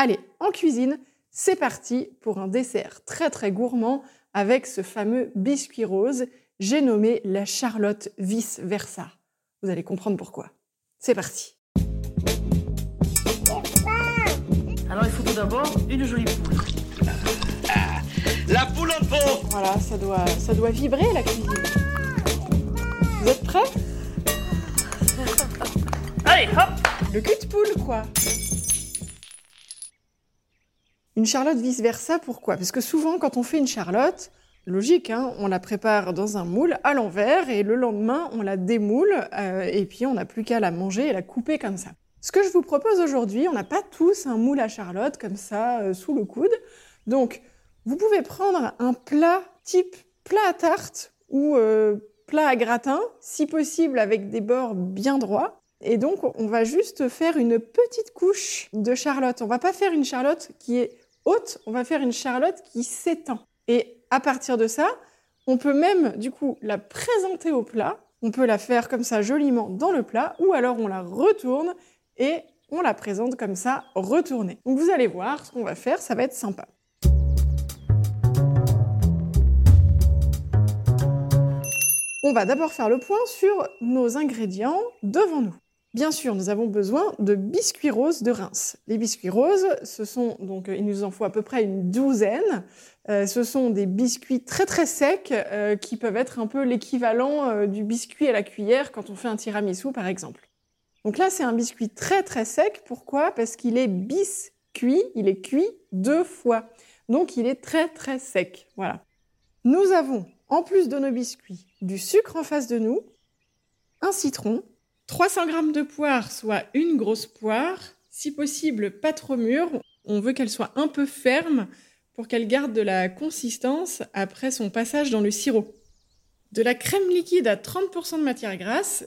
Allez, en cuisine, c'est parti pour un dessert très très gourmand avec ce fameux biscuit rose. J'ai nommé la Charlotte vice versa. Vous allez comprendre pourquoi. C'est parti. Alors il faut tout d'abord une jolie poule. La poule en pot Voilà, ça doit, ça doit vibrer la cuisine. Vous êtes prêts? Allez, hop Le cul de poule, quoi Une charlotte vice-versa, pourquoi? Parce que souvent, quand on fait une charlotte, logique, hein, on la prépare dans un moule à l'envers et le lendemain, on la démoule euh, et puis on n'a plus qu'à la manger et la couper comme ça. Ce que je vous propose aujourd'hui, on n'a pas tous un moule à charlotte comme ça euh, sous le coude. Donc, vous pouvez prendre un plat type plat à tarte ou euh, plat à gratin, si possible avec des bords bien droits. Et donc, on va juste faire une petite couche de charlotte. On va pas faire une charlotte qui est on va faire une charlotte qui s'étend. Et à partir de ça, on peut même, du coup, la présenter au plat. On peut la faire comme ça joliment dans le plat, ou alors on la retourne et on la présente comme ça retournée. Donc vous allez voir, ce qu'on va faire, ça va être sympa. On va d'abord faire le point sur nos ingrédients devant nous. Bien sûr, nous avons besoin de biscuits roses de Reims. Les biscuits roses, ce sont donc, il nous en faut à peu près une douzaine. Euh, ce sont des biscuits très très secs euh, qui peuvent être un peu l'équivalent euh, du biscuit à la cuillère quand on fait un tiramisu par exemple. Donc là, c'est un biscuit très très sec. Pourquoi? Parce qu'il est biscuit, il est cuit deux fois. Donc il est très très sec. Voilà. Nous avons, en plus de nos biscuits, du sucre en face de nous, un citron, 300 g de poire, soit une grosse poire, si possible pas trop mûre. On veut qu'elle soit un peu ferme pour qu'elle garde de la consistance après son passage dans le sirop. De la crème liquide à 30% de matière grasse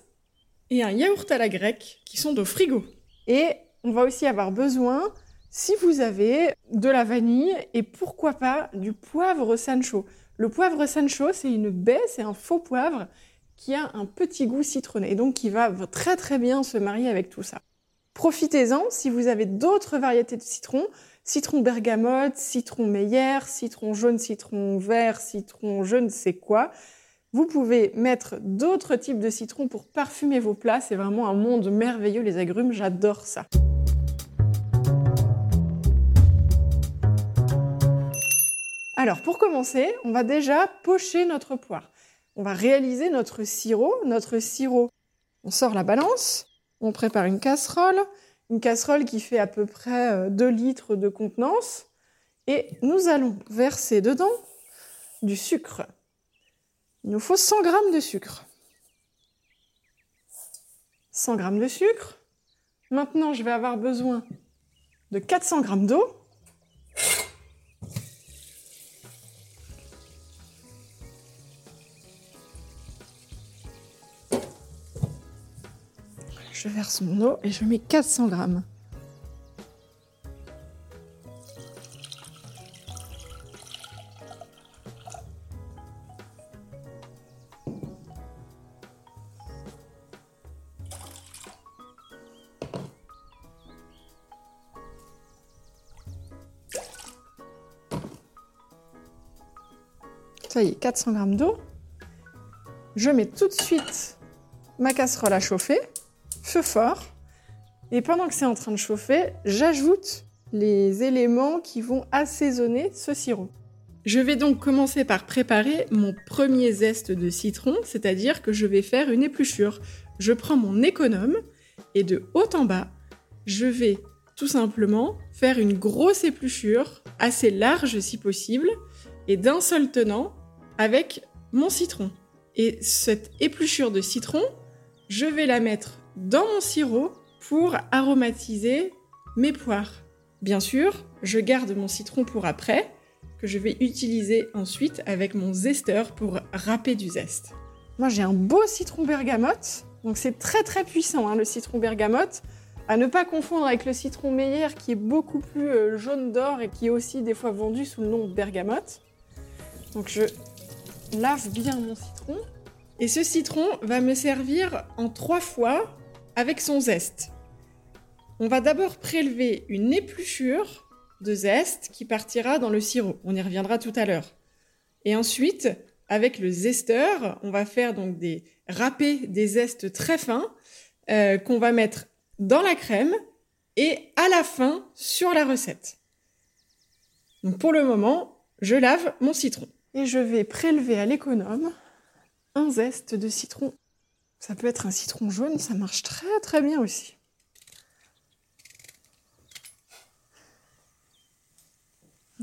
et un yaourt à la grecque qui sont au frigo. Et on va aussi avoir besoin, si vous avez, de la vanille et pourquoi pas du poivre sancho. Le poivre sancho, c'est une baie, c'est un faux poivre qui a un petit goût citronné et donc qui va très très bien se marier avec tout ça. Profitez-en si vous avez d'autres variétés de citron, citron bergamote, citron meyer, citron jaune, citron vert, citron je ne sais quoi. Vous pouvez mettre d'autres types de citrons pour parfumer vos plats. C'est vraiment un monde merveilleux, les agrumes. J'adore ça. Alors, pour commencer, on va déjà pocher notre poire. On va réaliser notre sirop. Notre sirop, on sort la balance, on prépare une casserole, une casserole qui fait à peu près 2 euh, litres de contenance, et nous allons verser dedans du sucre. Il nous faut 100 g de sucre. 100 g de sucre. Maintenant, je vais avoir besoin de 400 g d'eau. Je verse mon eau et je mets 400 grammes. Ça y est, 400 grammes d'eau. Je mets tout de suite ma casserole à chauffer, feu fort. Et pendant que c'est en train de chauffer, j'ajoute les éléments qui vont assaisonner ce sirop. Je vais donc commencer par préparer mon premier zeste de citron, c'est-à-dire que je vais faire une épluchure. Je prends mon économe et de haut en bas, je vais tout simplement faire une grosse épluchure, assez large si possible, et d'un seul tenant, avec mon citron. Et cette épluchure de citron, je vais la mettre dans mon sirop pour aromatiser mes poires. Bien sûr, je garde mon citron pour après, que je vais utiliser ensuite avec mon zesteur pour râper du zeste. Moi j'ai un beau citron bergamote, donc c'est très très puissant hein, le citron bergamote. À ne pas confondre avec le citron meyer qui est beaucoup plus euh, jaune d'or et qui est aussi des fois vendu sous le nom de bergamote. Donc je lave bien mon citron. Et ce citron va me servir en trois fois avec son zeste. on va d'abord prélever une épluchure de zeste qui partira dans le sirop. On y reviendra tout à l'heure. Et ensuite, avec le zesteur, on va faire donc des râpés des zestes très fins euh, qu'on va mettre dans la crème et à la fin sur la recette. Donc pour le moment, je lave mon citron. Et je vais prélever à l'économe un zeste de citron. Ça peut être un citron jaune, ça marche très très bien aussi.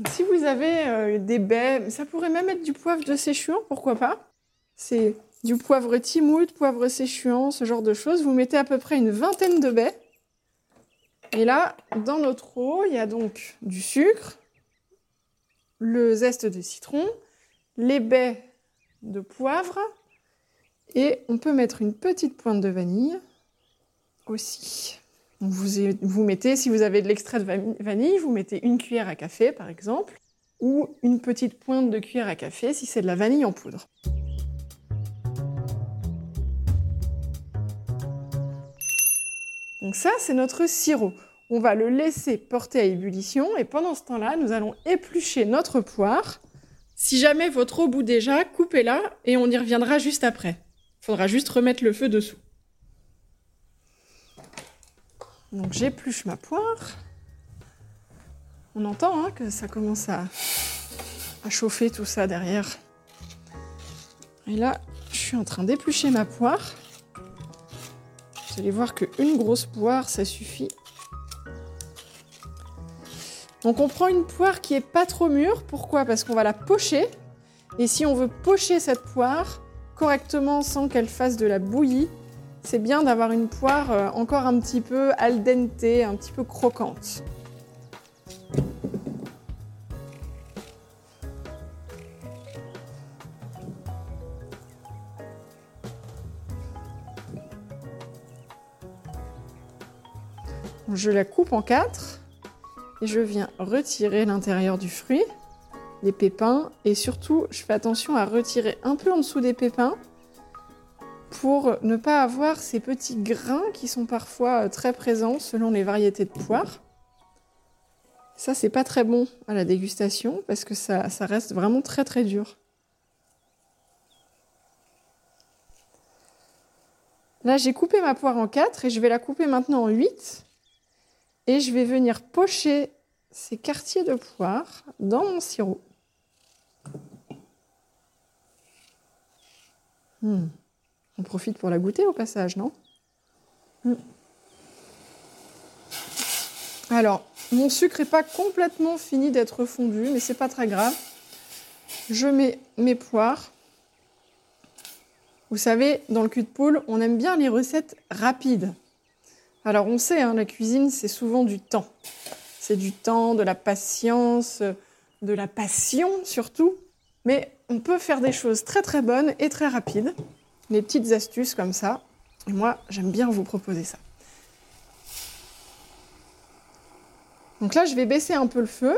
Si vous avez euh, des baies, ça pourrait même être du poivre de séchuant, pourquoi pas C'est du poivre timout, poivre séchuant, ce genre de choses. Vous mettez à peu près une vingtaine de baies. Et là, dans notre eau, il y a donc du sucre, le zeste de citron, les baies de poivre, et on peut mettre une petite pointe de vanille aussi. Vous, vous mettez, si vous avez de l'extrait de vanille, vous mettez une cuillère à café par exemple, ou une petite pointe de cuillère à café si c'est de la vanille en poudre. Donc ça, c'est notre sirop. On va le laisser porter à ébullition et pendant ce temps-là, nous allons éplucher notre poire. Si jamais votre eau bout déjà, coupez-la et on y reviendra juste après. Faudra juste remettre le feu dessous. Donc j'épluche ma poire. On entend hein, que ça commence à, chauffer tout ça derrière. Et là, je suis en train d'éplucher ma poire. Vous allez voir qu'une grosse poire, ça suffit. Donc on prend une poire qui est pas trop mûre. Pourquoi? Parce qu'on va la pocher. Et si on veut pocher cette poire correctement sans qu'elle fasse de la bouillie, c'est bien d'avoir une poire euh, encore un petit peu al dente, un petit peu croquante. Je la coupe en quatre et je viens retirer l'intérieur du fruit, les pépins et surtout je fais attention à retirer un peu en dessous des pépins pour ne pas avoir ces petits grains qui sont parfois euh, très présents selon les variétés de poires. Ça, c'est pas très bon à la dégustation parce que ça, ça reste vraiment très très dur. Là, j'ai coupé ma poire en 4 et je vais la couper maintenant en 8. Et je vais venir pocher ces quartiers de poire dans mon sirop. Hmm. On profite pour la goûter au passage, non hmm. Alors, mon sucre n'est pas complètement fini d'être fondu, mais c'est pas très grave. Je mets mes poires. Vous savez, dans le cul de poule, on aime bien les recettes rapides. Alors on sait, hein, la cuisine, c'est souvent du temps. C'est du temps, de la patience, de la passion surtout. Mais on peut faire des choses très très bonnes et très rapides les petites astuces comme ça. Et moi, j'aime bien vous proposer ça. Donc là, je vais baisser un peu le feu.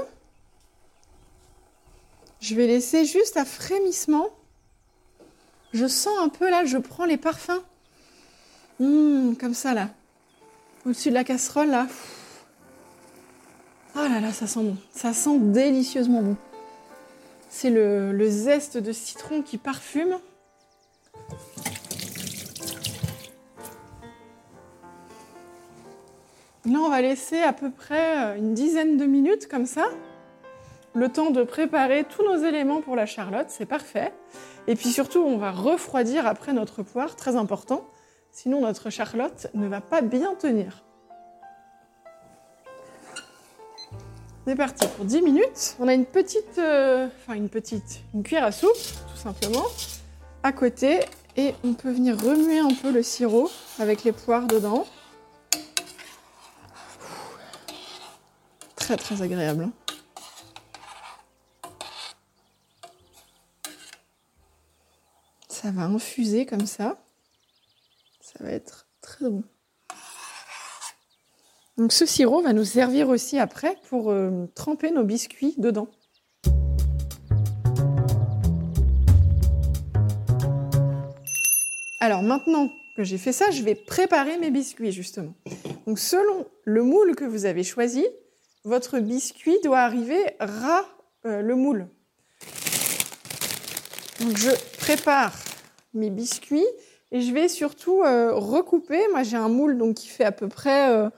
Je vais laisser juste à frémissement. Je sens un peu là, je prends les parfums. Hum, comme ça là. Au-dessus de la casserole là. Oh là là, ça sent bon. Ça sent délicieusement bon. C'est le, zeste de citron qui parfume. Là, on va laisser à peu près euh, une dizaine de minutes comme ça. Le temps de préparer tous nos éléments pour la charlotte, c'est parfait. Et puis surtout, on va refroidir après notre poire, très important. Sinon, notre charlotte ne va pas bien tenir. C'est parti pour 10 minutes. On a une petite, euh, enfin une petite, une cuillère à soupe, tout simplement, à côté. Et on peut venir remuer un peu le sirop avec les poires dedans. Très très agréable. Hein. Ça va infuser comme ça. Ça va être très bon. Donc ce sirop va nous servir aussi après pour euh, tremper nos biscuits dedans. Alors maintenant que j'ai fait ça, je vais préparer mes biscuits justement. Donc selon le moule que vous avez choisi, votre biscuit doit arriver ras euh, le moule. Donc je prépare mes biscuits et je vais surtout euh, recouper. Moi j'ai un moule qui fait à peu près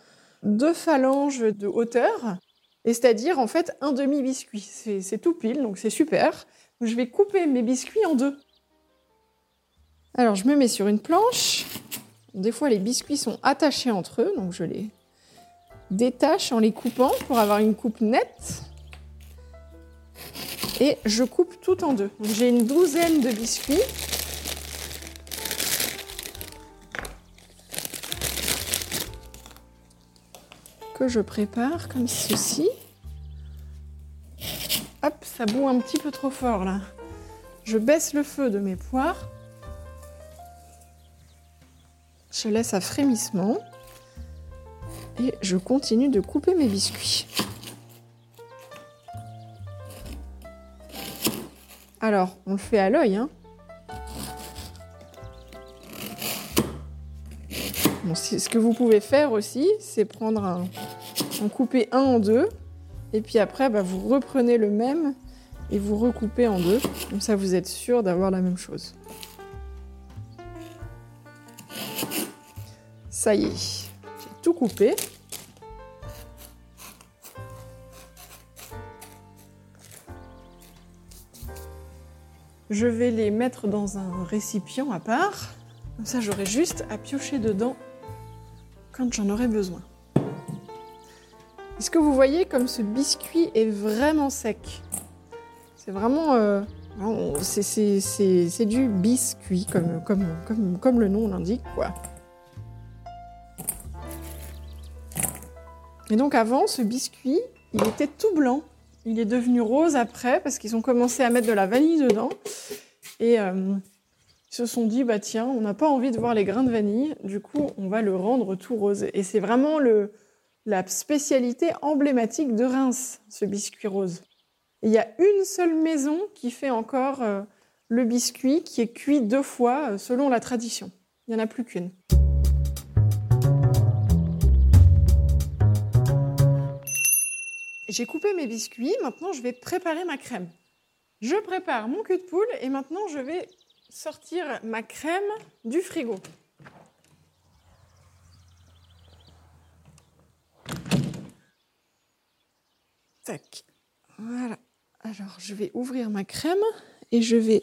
deux phalanges de hauteur, et c'est-à-dire en fait un demi biscuit. C'est tout pile donc c'est super. je vais couper mes biscuits en deux. Alors je me mets sur une planche. Des fois les biscuits sont attachés entre eux donc je les détache en les coupant pour avoir une coupe nette. Et je coupe tout en deux. J'ai une douzaine de biscuits. Je prépare comme ceci. Hop, ça bout un petit peu trop fort là. Je baisse le feu de mes poires. Je laisse à frémissement et je continue de couper mes biscuits. Alors, on le fait à l'œil. Hein. ce que vous pouvez faire aussi, c'est prendre un, en couper un en deux, et puis après, bah, vous reprenez le même et vous recoupez en deux. Comme ça, vous êtes sûr d'avoir la même chose. Ça y est tout couper. Je vais les mettre dans un récipient à part. Comme ça, j'aurai juste à piocher dedans quand j'en aurai besoin. Est-ce que vous voyez comme ce biscuit est vraiment sec? C'est vraiment... Euh, c'est du biscuit, comme, comme, comme, comme le nom l'indique, quoi. Et donc avant, ce biscuit, il était tout blanc. Il est devenu rose après parce qu'ils ont commencé à mettre de la vanille dedans. Et euh, ils se sont dit, bah tiens, on n'a pas envie de voir les grains de vanille, du coup, on va le rendre tout rose. Et c'est vraiment le, la spécialité emblématique de Reims, ce biscuit rose. il y a une seule maison qui fait encore euh, le biscuit qui est cuit deux fois euh, selon la tradition. Il n'y en a plus qu'une. J'ai coupé mes biscuits, maintenant je vais préparer ma crème. Je prépare mon cul de poule et maintenant je vais sortir ma crème du frigo. Tac. Voilà. Alors je vais ouvrir ma crème et je vais...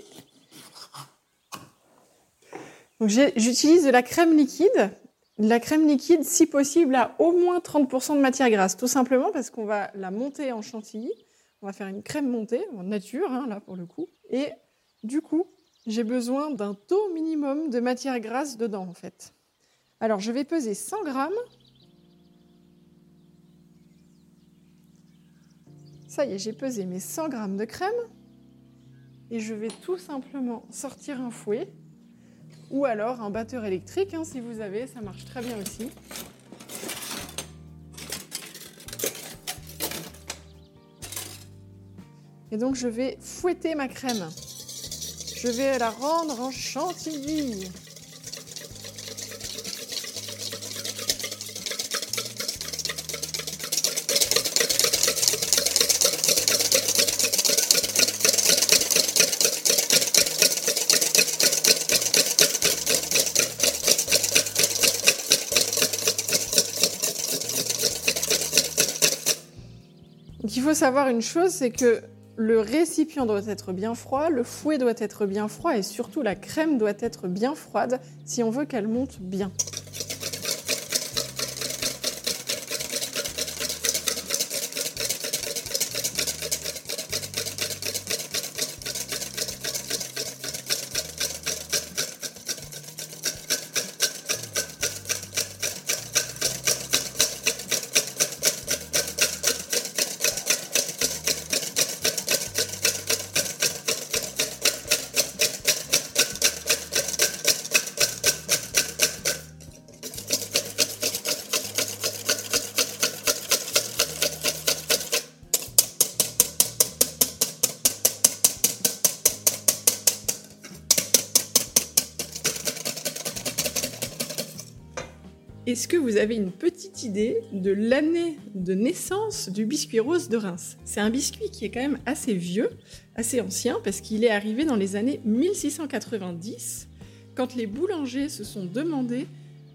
J'utilise de la crème liquide la crème liquide, si possible, a au moins 30% de matière grasse, tout simplement parce qu'on va la monter en chantilly. On va faire une crème montée, en nature, hein, là pour le coup. Et du coup, j'ai besoin d'un taux minimum de matière grasse dedans, en fait. Alors, je vais peser 100 grammes. Ça y est, j'ai pesé mes 100 grammes de crème. Et je vais tout simplement sortir un fouet ou alors un batteur électrique, hein, si vous avez, ça marche très bien aussi. Et donc je vais fouetter ma crème. Je vais la rendre en chantilly. Il faut savoir une chose, c'est que le récipient doit être bien froid, le fouet doit être bien froid et surtout la crème doit être bien froide si on veut qu'elle monte bien. Est-ce que vous avez une petite idée de l'année de naissance du biscuit rose de Reims? C'est un biscuit qui est quand même assez vieux, assez ancien, parce qu'il est arrivé dans les années 1690, quand les boulangers se sont demandé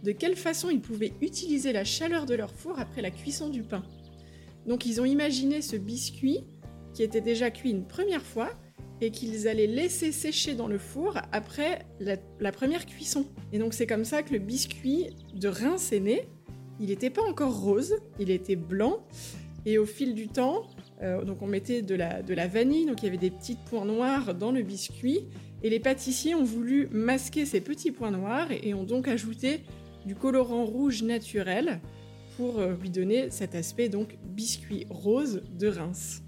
de quelle façon ils pouvaient utiliser la chaleur de leur four après la cuisson du pain. Donc ils ont imaginé ce biscuit qui était déjà cuit une première fois et qu'ils allaient laisser sécher dans le four après la, première cuisson. Et donc c'est comme ça que le biscuit de Reims est né. Il n'était pas encore rose, il était blanc. Et au fil du temps, euh, donc on mettait de la, vanille, donc il y avait des petits points noirs dans le biscuit. Et les pâtissiers ont voulu masquer ces petits points noirs et ont donc ajouté du colorant rouge naturel pour euh, lui donner cet aspect donc biscuit rose de Reims.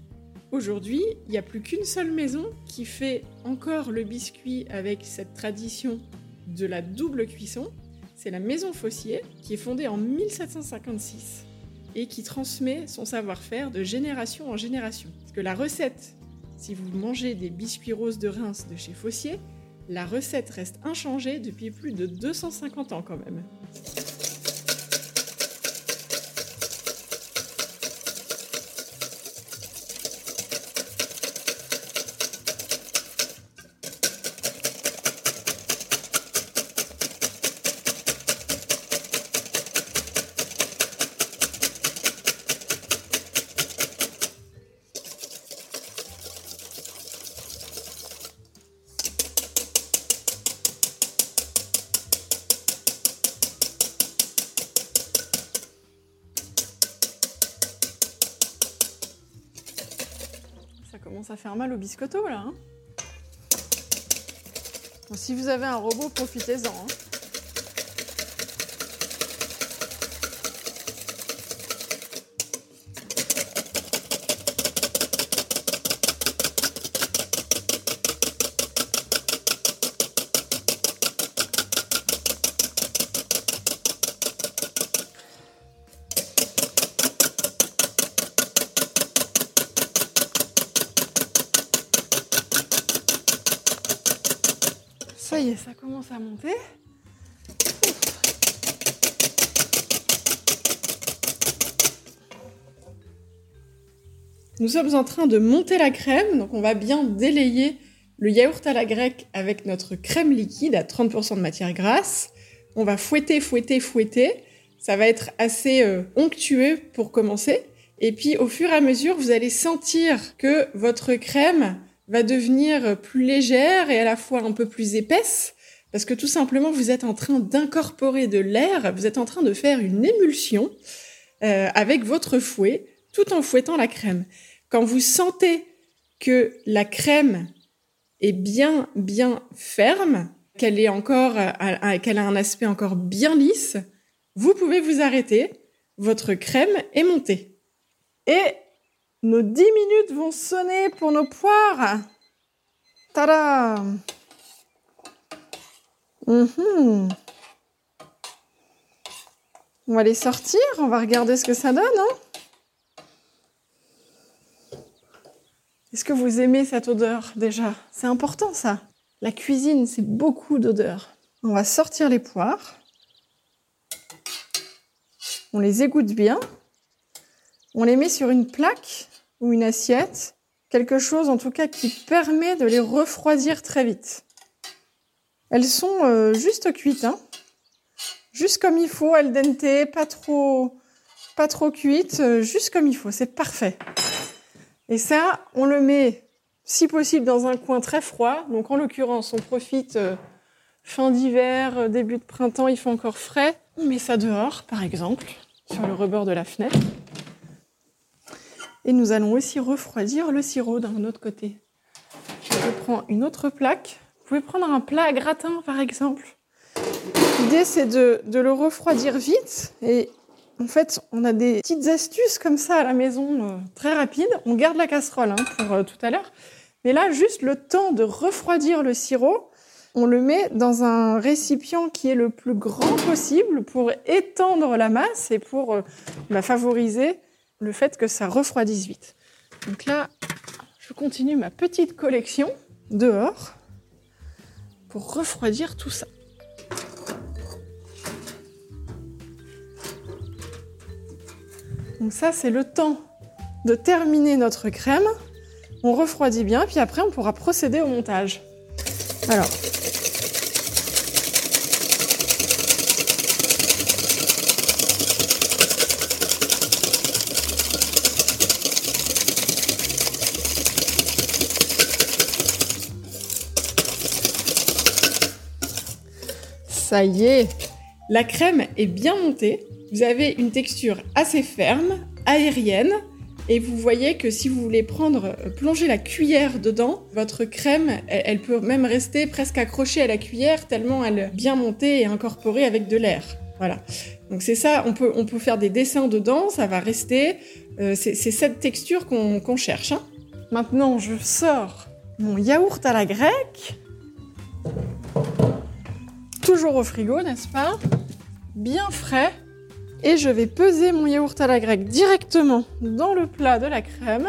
Aujourd'hui, il n'y a plus qu'une seule maison qui fait encore le biscuit avec cette tradition de la double cuisson. C'est la maison Fossier, qui est fondée en 1756 et qui transmet son savoir-faire de génération en génération. Parce que la recette, si vous mangez des biscuits roses de Reims de chez Fossier, la recette reste inchangée depuis plus de 250 ans quand même. Ça fait un mal au biscotto là. Hein? si vous avez un robot, profitez-en. Hein. Ça y est, ça Nous sommes en train de monter la crème, donc on va bien délayer le yaourt à la grecque avec notre crème liquide à 30% de matière grasse. On va fouetter, fouetter, fouetter. Ça va être assez euh, onctueux pour commencer. Et puis au fur et à mesure, vous allez sentir que votre crème va devenir plus légère et à la fois un peu plus épaisse, parce que tout simplement, vous êtes en train d'incorporer de l'air, vous êtes en train de faire une émulsion euh, avec votre fouet, tout en fouettant la crème. Quand vous sentez que la crème est bien, bien ferme, qu'elle euh, qu'elle a un aspect encore bien lisse, vous pouvez vous arrêter. Votre crème est montée. Et nos 10 minutes vont sonner pour nos poires. Tada On va les sortir, on va regarder ce que ça donne. Hein Est-ce que vous aimez cette odeur déjà? C'est important ça. La cuisine, c'est beaucoup d'odeur. On va sortir les poires. On les égoutte bien. On les met sur une plaque ou une assiette, quelque chose en tout cas qui permet de les refroidir très vite. Elles sont euh, juste cuites, hein juste comme il faut, al dente, pas trop, pas trop cuites, euh, juste comme il faut, c'est parfait. Et ça, on le met, si possible, dans un coin très froid. Donc en l'occurrence, on profite euh, fin d'hiver, début de printemps, il fait encore frais. On met ça dehors, par exemple, sur le rebord de la fenêtre. Et nous allons aussi refroidir le sirop d'un autre côté. Je prends une autre plaque. Vous pouvez prendre un plat à gratin, par exemple. L'idée, c'est de, le refroidir vite. Et en fait, on a des petites astuces comme ça à la maison, euh, très rapides. On garde la casserole hein, pour euh, tout à l'heure. Mais là, juste le temps de refroidir le sirop, on le met dans un récipient qui est le plus grand possible pour étendre la masse et pour euh, bah, favoriser le fait que ça refroidisse vite. Donc là, je continue ma petite collection dehors pour refroidir tout ça. Donc ça, c'est le temps de terminer notre crème. On refroidit bien, puis après, on pourra procéder au montage. Alors, Ça y est, la crème est bien montée. Vous avez une texture assez ferme, aérienne, et vous voyez que si vous voulez prendre, euh, plonger la cuillère dedans, votre crème, elle, peut même rester presque accrochée à la cuillère tellement elle est bien montée et incorporée avec de l'air. Voilà. Donc c'est ça, on peut, on peut faire des dessins dedans, ça va rester. Euh, c'est cette texture qu'on qu'on cherche. hein. Maintenant, je sors mon yaourt à la grecque. Toujours au frigo, n'est-ce pas Bien frais. Et je vais peser mon yaourt à la grecque directement dans le plat de la crème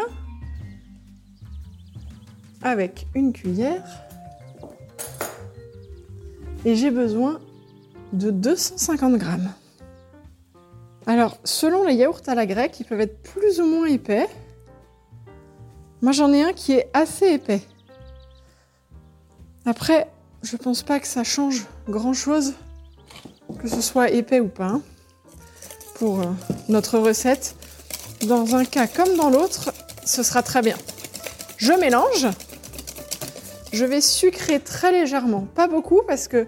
avec une cuillère. Et j'ai besoin de 250 grammes. Alors, selon les yaourts à la grecque, ils peuvent être plus ou moins épais. Moi, j'en ai un qui est assez épais. Après, je pense pas que ça change grand chose, que ce soit épais ou pas, hein, pour euh, notre recette. Dans un cas comme dans l'autre, ce sera très bien. Je mélange. Je vais sucrer très légèrement, pas beaucoup parce que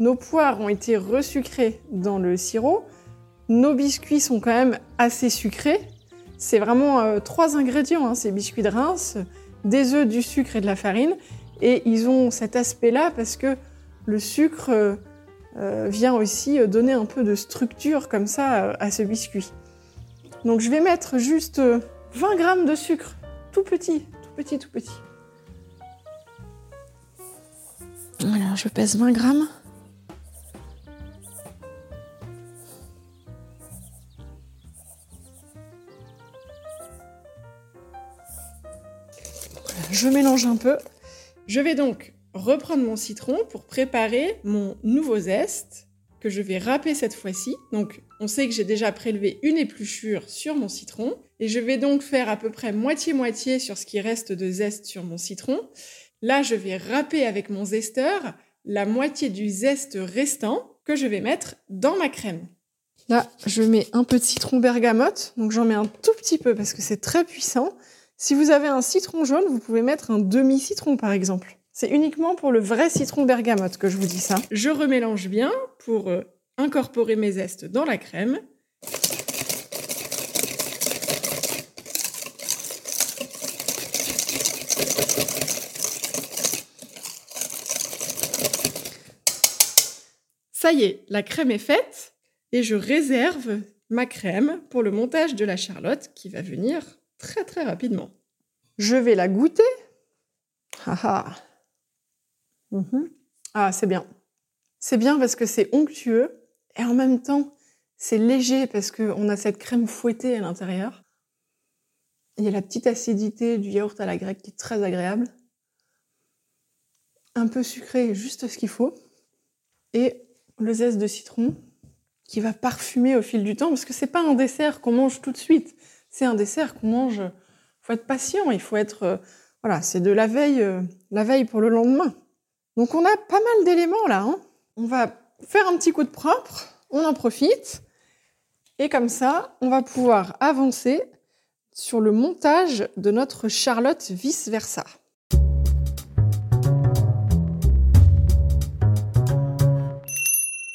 nos poires ont été resucrées dans le sirop. Nos biscuits sont quand même assez sucrés. C'est vraiment euh, trois ingrédients, hein, ces biscuits de Reims, des œufs, du sucre et de la farine. Et ils ont cet aspect-là parce que le sucre euh, euh, vient aussi euh, donner un peu de structure comme ça à ce biscuit. Donc je vais mettre juste euh, 20 grammes de sucre, tout petit, tout petit, tout petit. Voilà, je pèse 20 grammes. Je mélange un peu. Je vais donc reprendre mon citron pour préparer mon nouveau zeste que je vais râper cette fois-ci. Donc on sait que j'ai déjà prélevé une épluchure sur mon citron et je vais donc faire à peu près moitié-moitié sur ce qui reste de zeste sur mon citron. Là, je vais râper avec mon zesteur la moitié du zeste restant que je vais mettre dans ma crème. Là, je mets un peu de citron bergamote, donc j'en mets un tout petit peu parce que c'est très puissant. Si vous avez un citron jaune, vous pouvez mettre un demi-citron par exemple. C'est uniquement pour le vrai citron bergamote que je vous dis ça. Je remélange bien pour euh, incorporer mes zestes dans la crème. Ça y est, la crème est faite et je réserve ma crème pour le montage de la charlotte qui va venir très très rapidement. Je vais la goûter. Ah ah. Mhm. Ah, c'est bien. C'est bien parce que c'est onctueux et en même temps c'est léger parce qu'on a cette crème fouettée à l'intérieur. Il y a la petite acidité du yaourt à la grecque qui est très agréable. Un peu sucré, juste ce qu'il faut. Et le zeste de citron qui va parfumer au fil du temps parce que c'est pas un dessert qu'on mange tout de suite. C'est un dessert qu'on mange. Faut être patient. Il faut être euh, voilà. C'est de la veille, euh, la veille pour le lendemain. Donc on a pas mal d'éléments là. hein. On va faire un petit coup de propre. On en profite. Et comme ça, on va pouvoir avancer sur le montage de notre Charlotte vice-versa.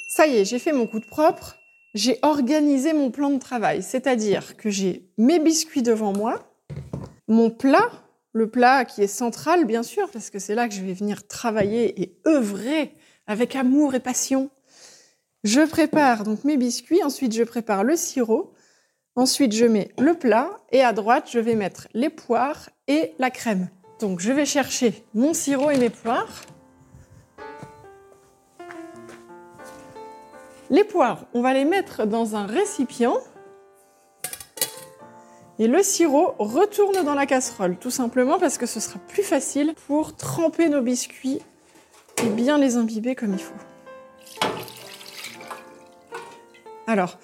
Ça y est, j'ai fait mon coup de propre. J'ai organisé mon plan de travail, c'est-à-dire que j'ai mes biscuits devant moi, mon plat, le plat qui est central bien sûr, parce que c'est là que je vais venir travailler et œuvrer avec amour et passion. Je prépare donc mes biscuits, ensuite je prépare le sirop, ensuite je mets le plat et à droite je vais mettre les poires et la crème. Donc je vais chercher mon sirop et mes poires. Les poires, on va les mettre dans un récipient. Et le sirop retourne dans la casserole, tout simplement parce que ce sera plus facile pour tremper nos biscuits et bien les imbiber comme il faut. Alors,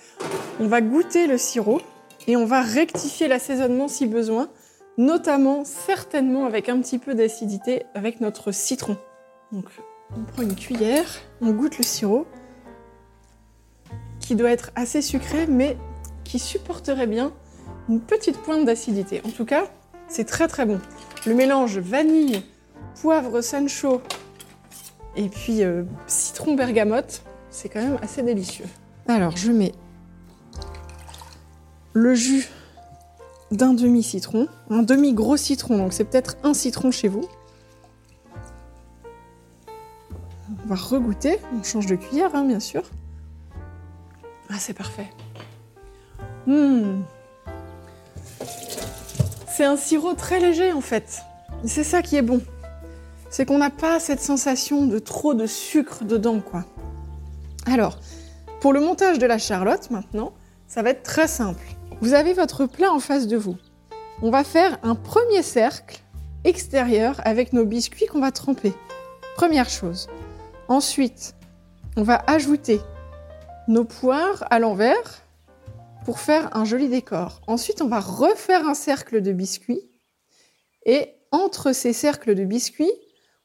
on va goûter le sirop. Et on va rectifier l'assaisonnement si besoin, notamment certainement avec un petit peu d'acidité avec notre citron. Donc on prend une cuillère, on goûte le sirop, qui doit être assez sucré, mais qui supporterait bien une petite pointe d'acidité. En tout cas, c'est très très bon. Le mélange vanille, poivre sancho et puis euh, citron bergamote, c'est quand même assez délicieux. Alors je mets le jus d'un demi-citron, un demi-gros citron, donc c'est peut-être un citron chez vous. On va regoûter, on change de cuillère hein, bien sûr. Ah c'est parfait. Mmh. C'est un sirop très léger en fait. C'est ça qui est bon. C'est qu'on n'a pas cette sensation de trop de sucre dedans quoi. Alors, pour le montage de la charlotte maintenant, ça va être très simple. Vous avez votre plat en face de vous. On va faire un premier cercle extérieur avec nos biscuits qu'on va tremper. Première chose. Ensuite, on va ajouter nos poires à l'envers pour faire un joli décor. Ensuite, on va refaire un cercle de biscuits et entre ces cercles de biscuits,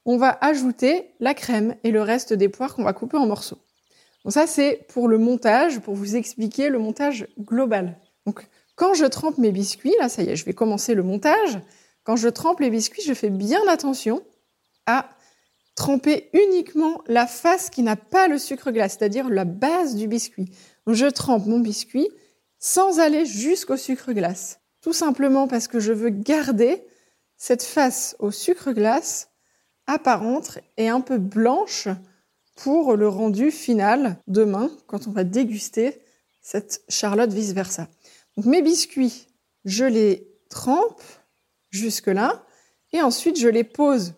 on va ajouter la crème et le reste des poires qu'on va couper en morceaux. Donc ça, c'est pour le montage, pour vous expliquer le montage global. Donc, quand je trempe mes biscuits, là, ça y est, je vais commencer le montage. Quand je trempe les biscuits, je fais bien attention à tremper uniquement la face qui n'a pas le sucre glace, c'est-à-dire la base du biscuit. Donc, je trempe mon biscuit sans aller jusqu'au sucre glace. Tout simplement parce que je veux garder cette face au sucre glace apparente et un peu blanche pour le rendu final demain quand on va déguster cette charlotte vice-versa. Donc mes biscuits, je les trempe jusque-là et ensuite je les pose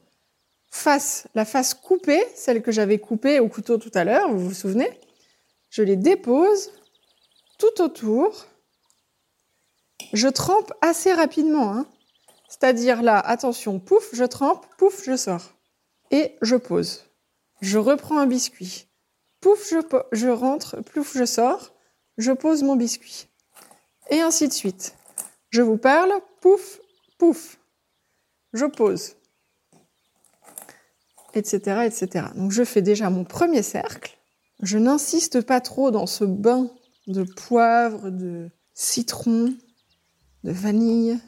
face, la face coupée, celle que j'avais coupée au couteau tout à l'heure, vous vous souvenez? Je les dépose tout autour. Je trempe assez rapidement, hein. c'est-à-dire là, attention, pouf, je trempe, pouf, je sors. Et je pose. Je reprends un biscuit. Pouf, je, je rentre, pouf, je sors. Je pose mon biscuit et ainsi de suite. Je vous parle, pouf, pouf, je pose, etc., etc. Donc je fais déjà mon premier cercle. Je n'insiste pas trop dans ce bain de poivre, de citron, de vanille.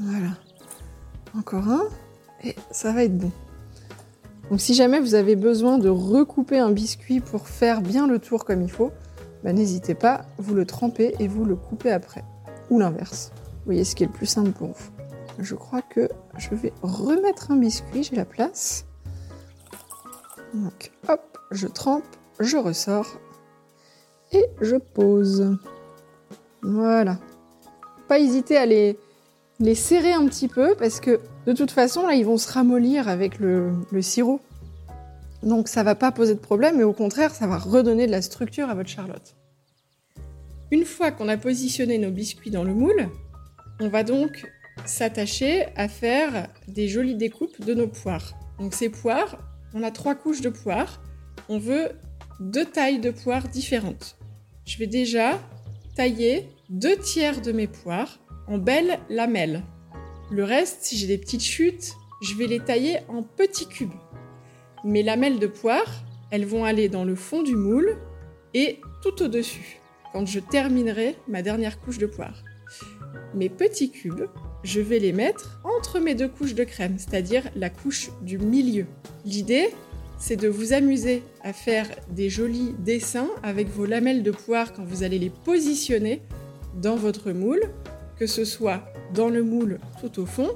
Voilà. Encore un. Et ça va être bon. Donc si jamais vous avez besoin de recouper un biscuit pour faire bien le tour comme il faut, bah, n'hésitez pas, vous le trempez et vous le coupez après. Ou l'inverse. Vous voyez ce qui est le plus simple pour vous. Je crois que je vais remettre un biscuit, j'ai la place. Donc hop, je trempe, je ressors et je pose. Voilà. Pas hésiter à les, serrer un petit peu parce que de toute façon, là, ils vont se ramollir avec le, sirop. Donc ça va pas poser de problème, mais au contraire, ça va redonner de la structure à votre charlotte. Une fois qu'on a positionné nos biscuits dans le moule, on va donc s'attacher à faire des jolies découpes de nos poires. Donc ces poires, on a trois couches de poires. On veut deux tailles de poires différentes. Je vais déjà tailler deux tiers de mes poires en belles lamelles. Le reste, si j'ai des petites chutes, je vais les tailler en petits cubes. Mes lamelles de poire, elles vont aller dans le fond du moule et tout au-dessus, quand je terminerai ma dernière couche de poire. Mes petits cubes, je vais les mettre entre mes deux couches de crème, c'est-à-dire la couche du milieu. L'idée, c'est de vous amuser à faire des jolis dessins avec vos lamelles de poire quand vous allez les positionner dans votre moule que ce soit dans le moule tout au fond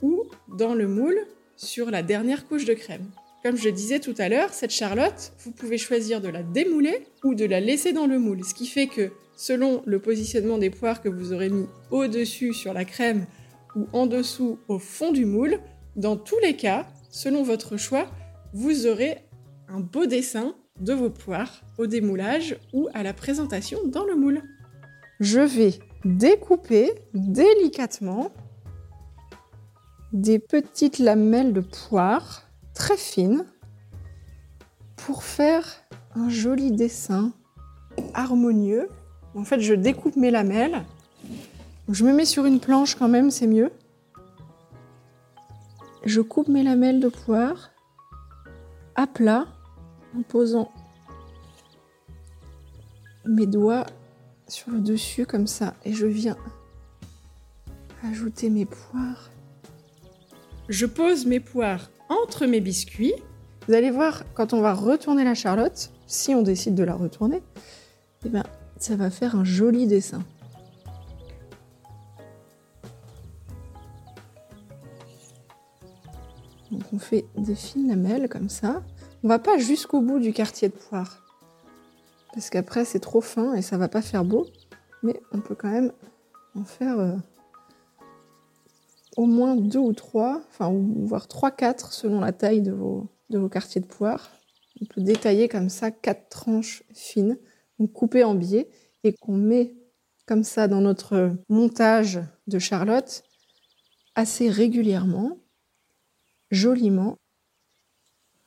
ou dans le moule sur la dernière couche de crème. Comme je disais tout à l'heure, cette charlotte, vous pouvez choisir de la démouler ou de la laisser dans le moule, ce qui fait que selon le positionnement des poires que vous aurez mis au-dessus sur la crème ou en dessous au fond du moule, dans tous les cas, selon votre choix, vous aurez un beau dessin de vos poires au démoulage ou à la présentation dans le moule. Je vais découper délicatement des petites lamelles de poire très fines pour faire un joli dessin harmonieux. En fait, je découpe mes lamelles. je me mets sur une planche quand même, c'est mieux. Je coupe mes lamelles de poire à plat en posant mes doigts sur le dessus comme ça et je viens ajouter mes poires. Je pose mes poires entre mes biscuits. Vous allez voir quand on va retourner la charlotte, si on décide de la retourner, eh ben, ça va faire un joli dessin. Donc on fait des fines lamelles comme ça. On va pas jusqu'au bout du quartier de poire. Parce qu'après c'est trop fin et ça va pas faire beau. Mais on peut quand même en faire euh, au moins deux ou trois, enfin voire trois, quatre selon la taille de vos, de vos quartiers de poire. On peut détailler comme ça quatre tranches fines, coupées en biais et qu'on met comme ça dans notre montage de Charlotte assez régulièrement, joliment.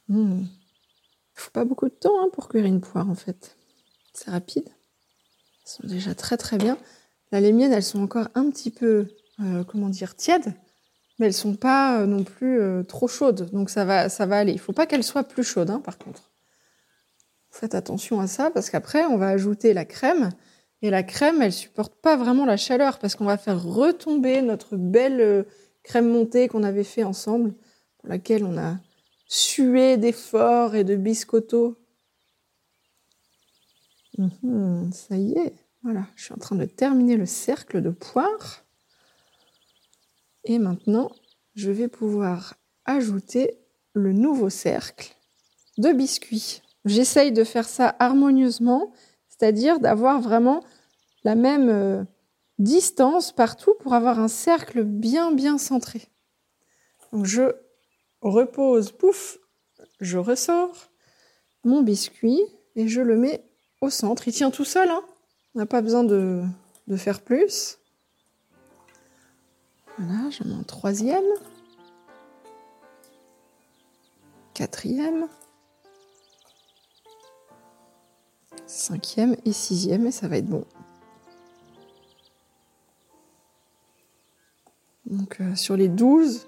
Il hmm. faut pas beaucoup de temps hein, pour cuire une poire en fait. C'est rapide. Elles sont déjà très très bien. Là, les miennes, elles sont encore un petit peu, euh, comment dire, tièdes, mais elles sont pas euh, non plus euh, trop chaudes. Donc ça va, ça va aller. Il faut pas qu'elles soient plus chaudes, hein, par contre. Faites attention à ça parce qu'après, on va ajouter la crème. Et la crème, elle supporte pas vraiment la chaleur parce qu'on va faire retomber notre belle crème montée qu'on avait fait ensemble, laquelle on a sué d'efforts et de biscotto. Mhm, ça y est, voilà, je suis en train de terminer le cercle de poire. Et maintenant, je vais pouvoir ajouter le nouveau cercle de biscuits. J'essaye de faire ça harmonieusement, c'est-à-dire d'avoir vraiment la même euh, distance partout pour avoir un cercle bien bien centré. Donc je repose, pouf, je ressors mon biscuit et je le mets au centre. Il tient tout seul, hein on n'a pas besoin de, faire plus. Voilà, j'en mets un troisième. Quatrième. Cinquième et sixième, et ça va être bon. Donc euh, sur les 12,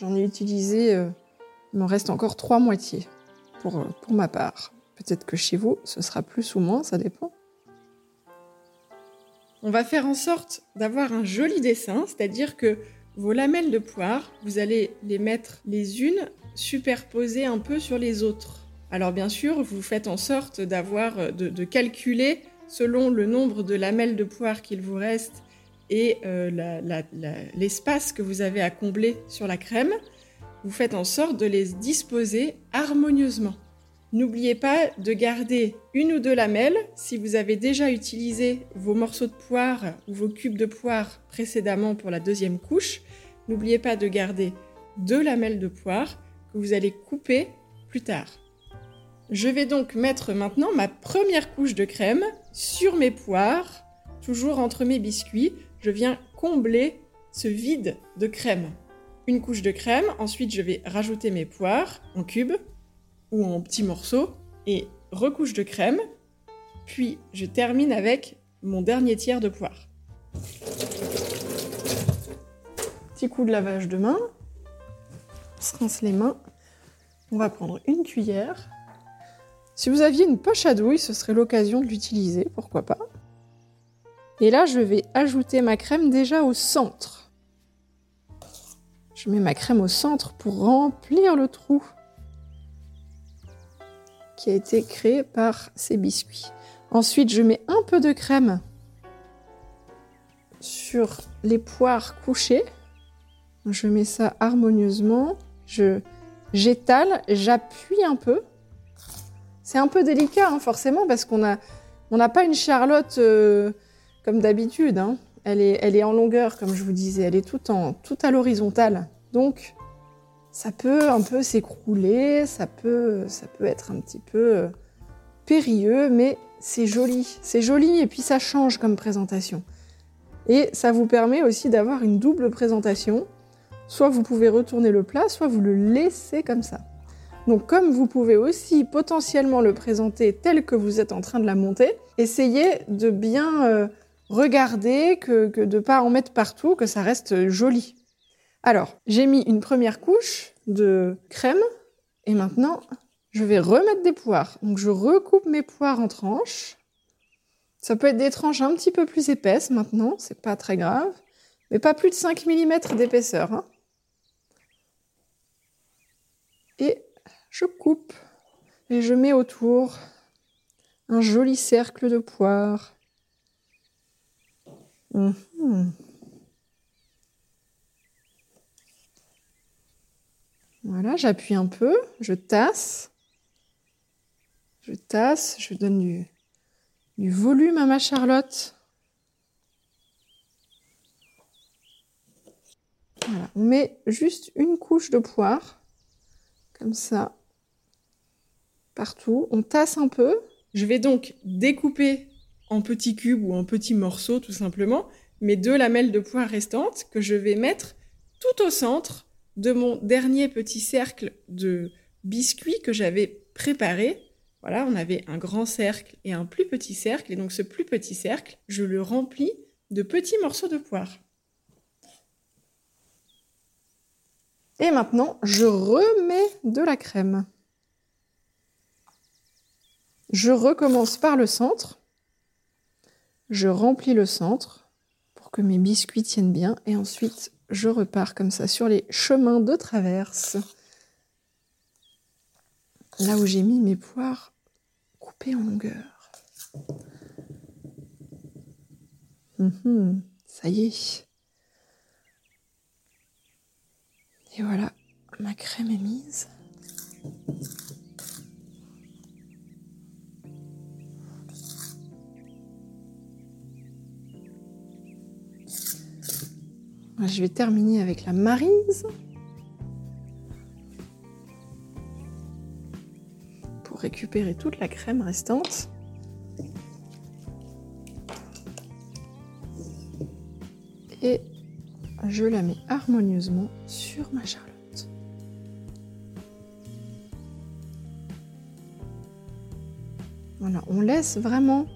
j'en ai utilisé, euh, il m'en reste encore trois moitiés pour, euh, pour ma part. Peut-être que chez vous, ce sera plus ou moins, ça dépend. On va faire en sorte d'avoir un joli dessin, c'est-à-dire que vos lamelles de poire, vous allez les mettre les unes superposées un peu sur les autres. Alors bien sûr, vous faites en sorte d'avoir de, calculer selon le nombre de lamelles de poire qu'il vous reste et euh, l'espace que vous avez à combler sur la crème. Vous faites en sorte de les disposer harmonieusement. N'oubliez pas de garder une ou deux lamelles si vous avez déjà utilisé vos morceaux de poire ou vos cubes de poire précédemment pour la deuxième couche. N'oubliez pas de garder deux lamelles de poire que vous allez couper plus tard. Je vais donc mettre maintenant ma première couche de crème sur mes poires, toujours entre mes biscuits. Je viens combler ce vide de crème. Une couche de crème, ensuite je vais rajouter mes poires en cubes ou en petits morceaux et recouche de crème. Puis je termine avec mon dernier tiers de poire. Petit coup de lavage de main. On se rince les mains. On va prendre une cuillère. Si vous aviez une poche à douille, ce serait l'occasion de l'utiliser, pourquoi pas. Et là, je vais ajouter ma crème déjà au centre. Je mets ma crème au centre pour remplir le trou qui a été créé par ces biscuits. Ensuite, je mets un peu de crème sur les poires couchées. Je mets ça harmonieusement. Je j'étale, j'appuie un peu. C'est un peu délicat, hein, forcément, parce qu'on n'a pas une charlotte euh, comme d'habitude. Hein. Elle, est, en longueur, comme je vous disais. Elle est tout, à l'horizontale. Donc, ça peut un peu s'écrouler, ça peut, ça peut être un petit peu euh, périlleux, mais c'est joli. C'est joli et puis ça change comme présentation. Et ça vous permet aussi d'avoir une double présentation. Soit vous pouvez retourner le plat, soit vous le laissez comme ça. Donc comme vous pouvez aussi potentiellement le présenter tel que vous êtes en train de la monter, essayez de bien euh, regarder, que, que de ne pas en mettre partout, que ça reste joli. Alors, j'ai mis une première couche de crème et maintenant je vais remettre des poires. Donc je recoupe mes poires en tranches. Ça peut être des tranches un petit peu plus épaisses maintenant, c'est pas très grave, mais pas plus de 5 mm d'épaisseur. Hein. Et je coupe et je mets autour un joli cercle de poires. Mhm. Voilà, j'appuie un peu, je tasse. Je tasse, je donne du, du volume à ma charlotte. Voilà, on met juste une couche de poire, comme ça, partout. On tasse un peu. Je vais donc découper en petits cubes ou en petits morceaux, tout simplement, mes deux lamelles de poire restantes que je vais mettre tout au centre de mon dernier petit cercle de biscuits que j'avais préparé. Voilà, on avait un grand cercle et un plus petit cercle. Et donc ce plus petit cercle, je le remplis de petits morceaux de poire. Et maintenant, je remets de la crème. Je recommence par le centre. Je remplis le centre pour que mes biscuits tiennent bien. Et ensuite, je repars comme ça sur les chemins de traverse. Là où j'ai mis mes poires coupées en longueur. Mhm, ça y est. Et voilà, ma crème est mise. Je vais terminer avec la marise. Pour récupérer toute la crème restante. Et je la mets harmonieusement sur ma charlotte. Voilà, on laisse vraiment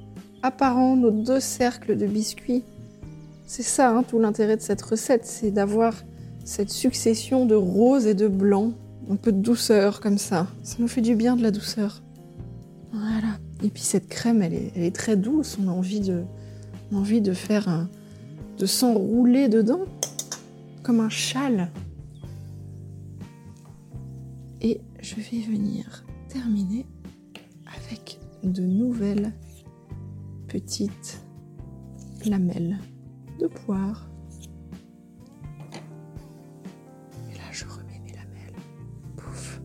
apparent nos deux cercles de biscuits c'est ça hein, tout l'intérêt de cette recette, c'est d'avoir cette succession de rose et de blanc, un peu de douceur comme ça. Ça nous fait du bien de la douceur. Voilà. Et puis cette crème, elle est, très douce. On a envie de, envie de faire un, de s'enrouler dedans comme un châle. Et je vais venir terminer avec de nouvelles petites lamelles poire. Et là, je remets mes lamelles. Pouf.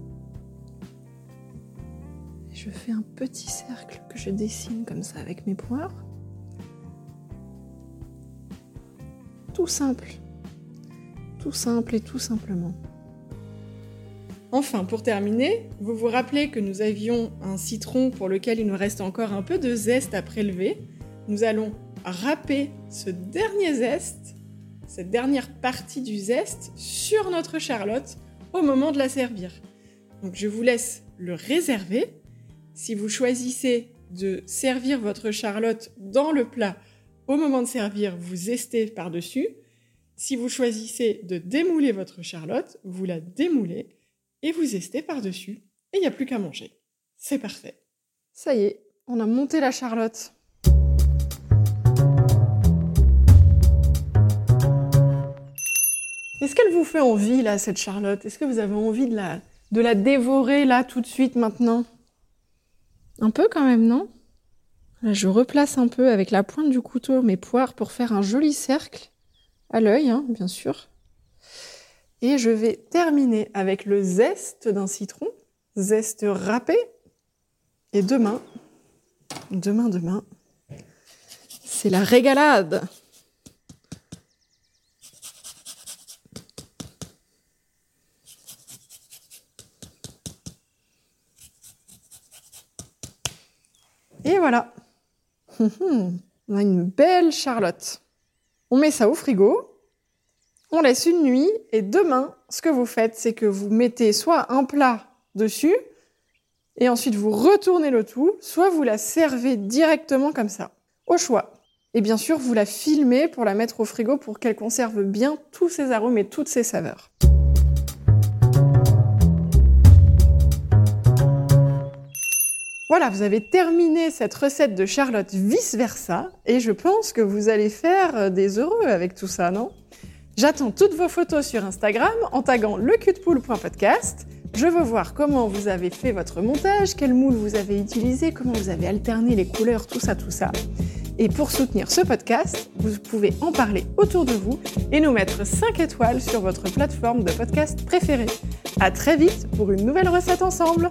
Et je fais un petit cercle que je dessine comme ça avec mes poires. Tout simple. Tout simple et tout simplement. Enfin, pour terminer, vous vous rappelez que nous avions un citron pour lequel il nous reste encore un peu de zeste à prélever. Nous allons râper ce dernier zeste, cette dernière partie du zeste sur notre charlotte au moment de la servir. Donc je vous laisse le réserver. Si vous choisissez de servir votre charlotte dans le plat au moment de servir, vous zestez par-dessus. Si vous choisissez de démouler votre charlotte, vous la démoulez et vous zestez par-dessus. Et il n'y a plus qu'à manger. C'est parfait. Ça y est, on a monté la charlotte. Est-ce qu'elle vous fait envie, là, cette Charlotte? Est-ce que vous avez envie de la, dévorer, là, tout de suite, maintenant? Un peu quand même, non? Je replace un peu avec la pointe du couteau mes poires pour faire un joli cercle à l'œil, hein, bien sûr. Et je vais terminer avec le zeste d'un citron, zeste râpé. Et demain, demain, demain, c'est la régalade. Voilà. On a une belle charlotte. On met ça au frigo. On laisse une nuit et demain, ce que vous faites, c'est que vous mettez soit un plat dessus. Et ensuite, vous retournez le tout, soit vous la servez directement comme ça, au choix. Et bien sûr, vous la filmez pour la mettre au frigo pour qu'elle conserve bien tous ses arômes et toutes ses saveurs. Voilà, vous avez terminé cette recette de Charlotte vice-versa, et je pense que vous allez faire euh, des heureux avec tout ça, non? J'attends toutes vos photos sur Instagram en taguant lecutpool.podcast. Je veux voir comment vous avez fait votre montage, quel moule vous avez utilisé, comment vous avez alterné les couleurs, tout ça, tout ça. Et pour soutenir ce podcast, vous pouvez en parler autour de vous et nous mettre 5 étoiles sur votre plateforme de podcast préférée. À très vite pour une nouvelle recette ensemble.